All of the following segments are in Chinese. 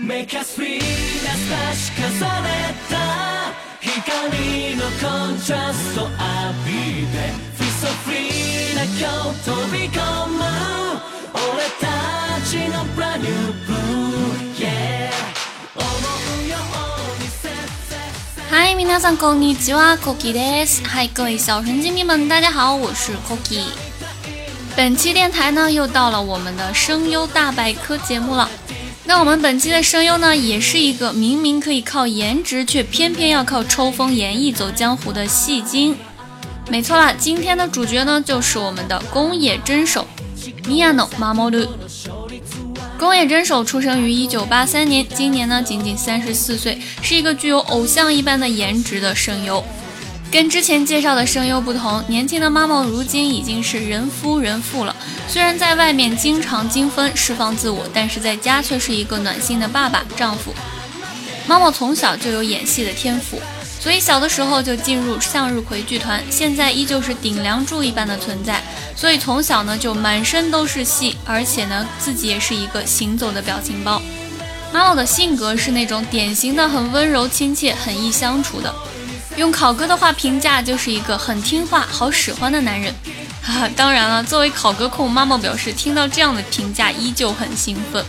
Make us free な確かされた光のコントラスト浴びて Feel so free な今日飛び込む俺たちの brand new blue Yeah 思うようにせっせ嗨，皆さんこんにちは，Cookie です。嗨，各位小神经病们，大家好，我是 Cookie。本期电台呢，又到了我们的声优大百科节目了。 那我们本期的声优呢，也是一个明明可以靠颜值，却偏偏要靠抽风演绎走江湖的戏精。没错啦，今天的主角呢，就是我们的宫野真守 Miyano Mamoru。宫野真守出生于一九八三年，今年呢仅仅三十四岁，是一个具有偶像一般的颜值的声优。跟之前介绍的声优不同，年轻的妈妈如今已经是人夫人妇了。虽然在外面经常精分释放自我，但是在家却是一个暖心的爸爸丈夫。妈妈从小就有演戏的天赋，所以小的时候就进入向日葵剧团，现在依旧是顶梁柱一般的存在。所以从小呢就满身都是戏，而且呢自己也是一个行走的表情包。妈妈的性格是那种典型的很温柔亲切、很易相处的。用考哥的话评价，就是一个很听话、好使唤的男人。哈哈，当然了，作为考哥控，妈妈表示听到这样的评价依旧很兴奋。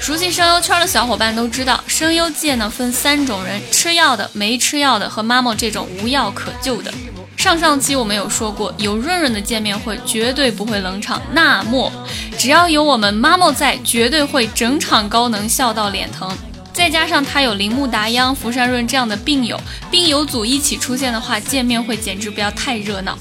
熟悉声优圈的小伙伴都知道，声优界呢分三种人：吃药的、没吃药的和妈妈这种无药可救的。上上期我们有说过，有润润的见面会绝对不会冷场，那么只要有我们妈妈在，绝对会整场高能笑到脸疼。再加上他有铃木达央、福山润这样的病友，病友组一起出现的话，见面会简直不要太热闹。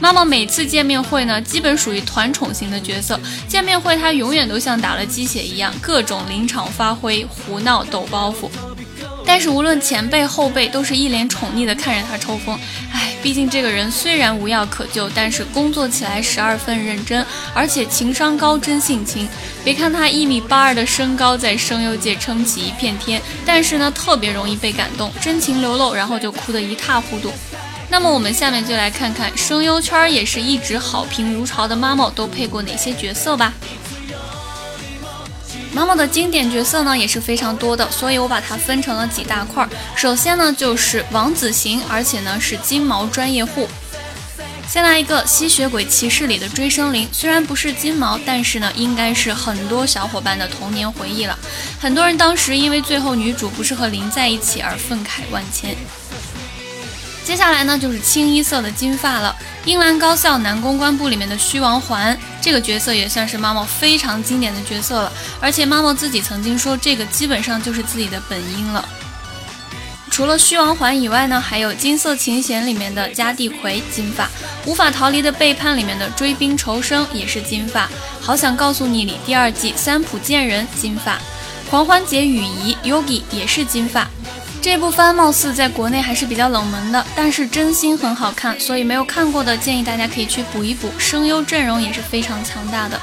妈妈每次见面会呢，基本属于团宠型的角色，见面会她永远都像打了鸡血一样，各种临场发挥、胡闹、抖包袱。但是无论前辈后辈，都是一脸宠溺的看着他抽风。唉，毕竟这个人虽然无药可救，但是工作起来十二分认真，而且情商高、真性情。别看他一米八二的身高在声优界撑起一片天，但是呢，特别容易被感动，真情流露，然后就哭得一塌糊涂。那么我们下面就来看看声优圈也是一直好评如潮的妈妈都配过哪些角色吧。妈妈的经典角色呢也是非常多的，所以我把它分成了几大块。首先呢就是王子型，而且呢是金毛专业户。先来一个吸血鬼骑士里的追生灵，虽然不是金毛，但是呢应该是很多小伙伴的童年回忆了。很多人当时因为最后女主不是和林在一起而愤慨万千。接下来呢就是清一色的金发了，英兰高校男公关部里面的虚王环这个角色也算是妈妈非常经典的角色了，而且妈妈自己曾经说这个基本上就是自己的本音了。除了虚王环以外呢，还有金色琴弦里面的加地葵金发，无法逃离的背叛里面的追兵仇生也是金发，好想告诉你里第二季三浦健人金发，狂欢节雨仪 Yogi 也是金发。这部番貌似在国内还是比较冷门的，但是真心很好看，所以没有看过的建议大家可以去补一补。声优阵容也是非常强大的。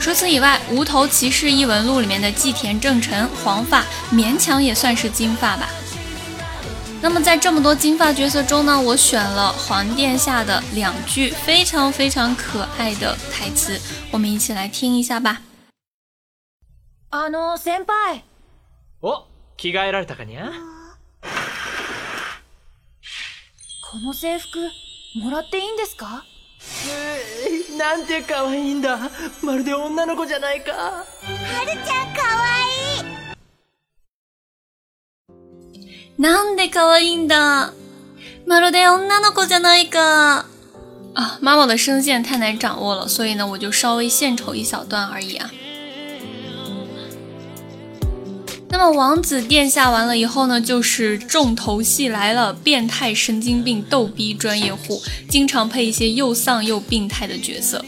除此以外，《无头骑士异闻录》里面的纪田正臣黄发，勉强也算是金发吧。那么在这么多金发角色中呢，我选了皇殿下的两句非常非常可爱的台词，我们一起来听一下吧。あの先輩お 着替えられたかにゃ？この制服もらっていいんですか？えーなんて可愛いんだ。まるで女の子じゃないか。はるちゃんかわい。いなんで可愛いんだ？まるで女の子じゃないか。啊，妈妈的声线太难掌握了，所以呢，我就稍微献丑一小段而已啊。那么王子殿下完了以后呢，就是重头戏来了，变态神经病逗逼专业户，经常配一些又丧又病态的角色，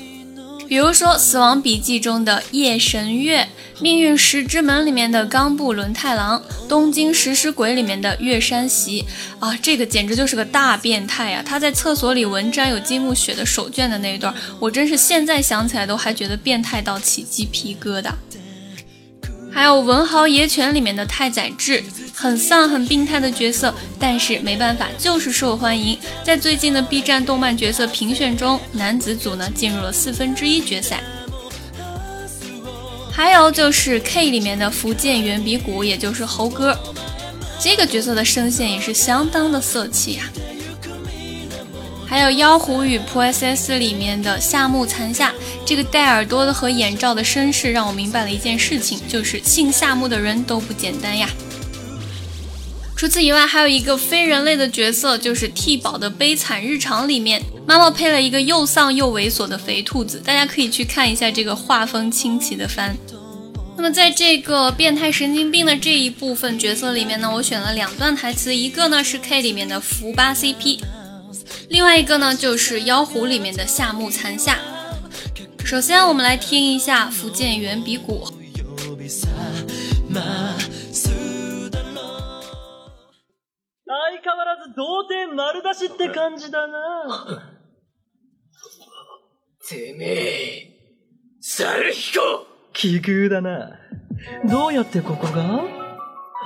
比如说《死亡笔记》中的夜神月，《命运石之门》里面的冈部伦太郎，《东京食尸鬼》里面的月山席啊，这个简直就是个大变态啊！他在厕所里闻沾有金木雪的手绢的那一段，我真是现在想起来都还觉得变态到起鸡皮疙瘩。还有《文豪野犬》里面的太宰治，很丧很病态的角色，但是没办法，就是受欢迎。在最近的 B 站动漫角色评选中，男子组呢进入了四分之一决赛。还有就是 K 里面的福建圆鼻谷，也就是猴哥，这个角色的声线也是相当的色气呀。还有《妖狐与 P.S.S》里面的夏目残夏，这个戴耳朵的和眼罩的绅士，让我明白了一件事情，就是姓夏目的人都不简单呀。除此以外，还有一个非人类的角色，就是替宝的悲惨日常里面，妈妈配了一个又丧又猥琐的肥兔子，大家可以去看一下这个画风清奇的番。那么在这个变态神经病的这一部分角色里面呢，我选了两段台词，一个呢是 K 里面的福八 CP，另外一个呢就是妖狐里面的夏目残夏。首先我们来听一下福建圆鼻骨。相変わらず童貞丸出しって感じだな。てめえ、猿彦奇遇だな。どうやってここが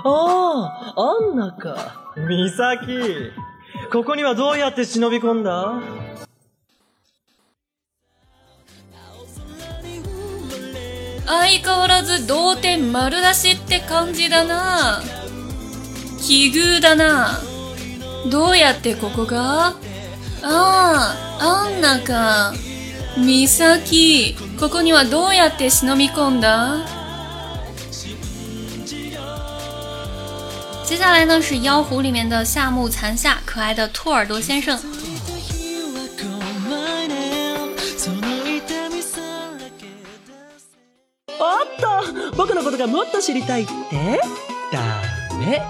ああ、アンナか。ミサキ。 ここにはどうやって忍び込んだ？相変わらず童貞丸出しって感じだな。奇遇だな。どうやってここが？ああ、アンナか。ミサキ、ここにはどうやって忍び込んだ？接下来呢是《妖狐》里面的夏目残夏，可爱的兔耳朵先生。おっと僕のことがもっと知りたいって？ダメ。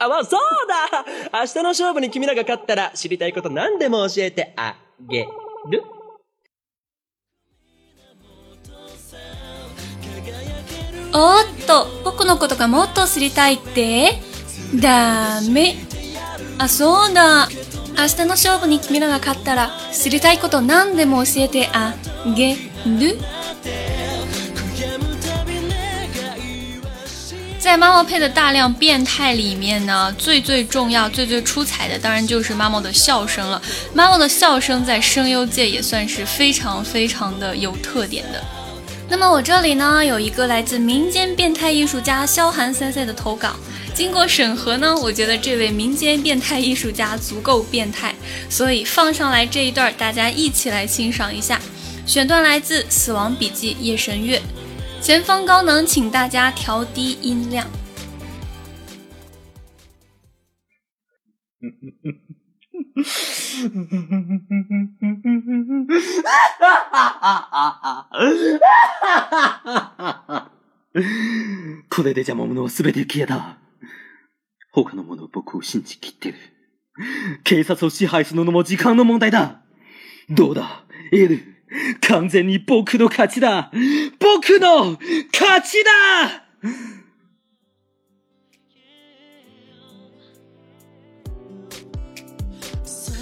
あ、まあ、そうだ明日の勝負に君らが勝ったら知りたいこと何でも教えてあげるおっと、僕のことがもっと知りたいって？ダメ。あ、そうだ。明日の勝負に君らが勝ったら知りたいこと何でも教えてあげる在妈妈配的大量变态里面呢，最最重要、最最出彩的，当然就是妈妈的笑声了。妈妈的笑声在声优界也算是非常非常的有特点的。那么我这里呢，有一个来自民间变态艺术家萧寒三三的投稿， 经过审核呢，我觉得这位民间变态艺术家足够变态，所以放上来这一段，大家一起来欣赏一下。选段来自《死亡笔记》夜神月。前方高能，请大家调低音量。これで邪魔者は全て消えた。 他の者は僕を信じきってる。警察を支配するのも時間の問題だ。どうだ、エル。完全に僕の勝ちだ僕の勝ちだ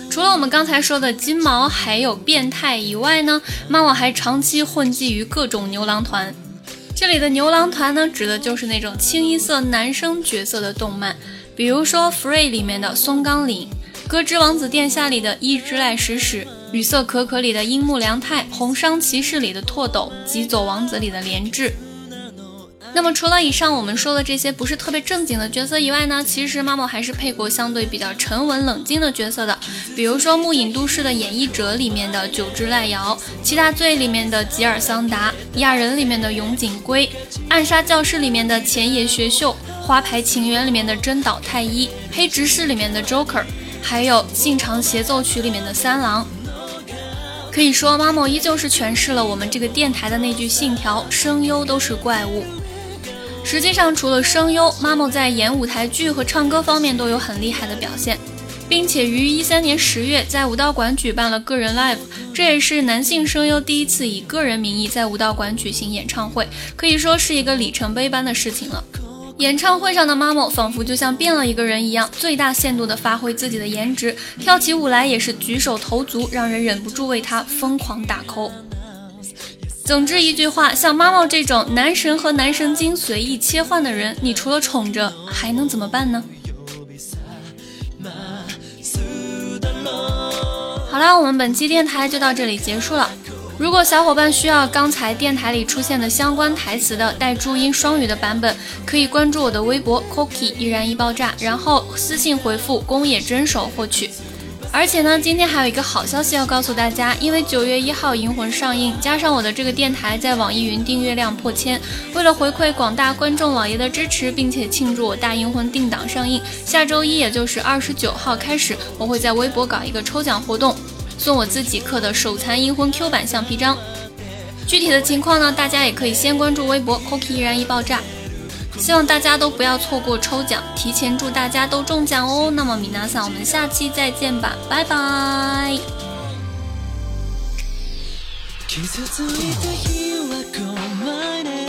除了我们刚才说的金毛还有变态以外呢，妈妈还长期混迹于各种牛郎团。这里的牛郎团呢，指的就是那种清一色男生角色的动漫， 比如说《Free》里面的松冈凛，《歌之王子殿下》里的伊之濑史史。雨色可可里的樱木良太，红裳骑士里的拓斗，疾走王子里的莲智。那么除了以上我们说的这些不是特别正经的角色以外呢，其实妈妈还是配过相对比较沉稳冷静的角色的，比如说《木影都市的演绎者》里面的九之濑遥，《七大罪》里面的吉尔桑达，《亚人》里面的永井圭，《暗杀教室》里面的前野学秀，《花牌情缘》里面的真岛太一，《黑执事》里面的 Joker，还有《信长协奏曲》里面的三郎。可以说，妈某依旧是诠释了我们这个电台的那句信条：声优都是怪物。实际上，除了声优，妈某在演舞台剧和唱歌方面都有很厉害的表现，并且于一三年十月在武道馆举办了个人 live，这也是男性声优第一次以个人名义在武道馆举行演唱会，可以说是一个里程碑般的事情了。演唱会上的妈某仿佛就像变了一个人一样，最大限度地发挥自己的颜值，跳起舞来也是举手投足，让人忍不住为他疯狂打 call。总之一句话，像妈妈这种男神和男神经随意切换的人，你除了宠着，还能怎么办呢？好啦，我们本期电台就到这里结束了。如果小伙伴需要刚才电台里出现的相关台词的带注音双语的版本，可以关注我的微博 Cookie 易燃易爆炸，然后私信回复“宫野真守”获取。而且呢，今天还有一个好消息要告诉大家，因为九月一号《银魂》上映，加上我的这个电台在网易云订阅量破千，为了回馈广大观众老爷的支持，并且庆祝我大《银魂》定档上映，下周一也就是二十九号开始，我会在微博搞一个抽奖活动。送我自己刻的手残银魂 Q 版橡皮章，具体的情况呢，大家也可以先关注微博 Cookie 依然一爆炸，希望大家都不要错过抽奖，提前祝大家都中奖哦。那么米娜桑，我们下期再见吧，拜拜。傷ついた日はこの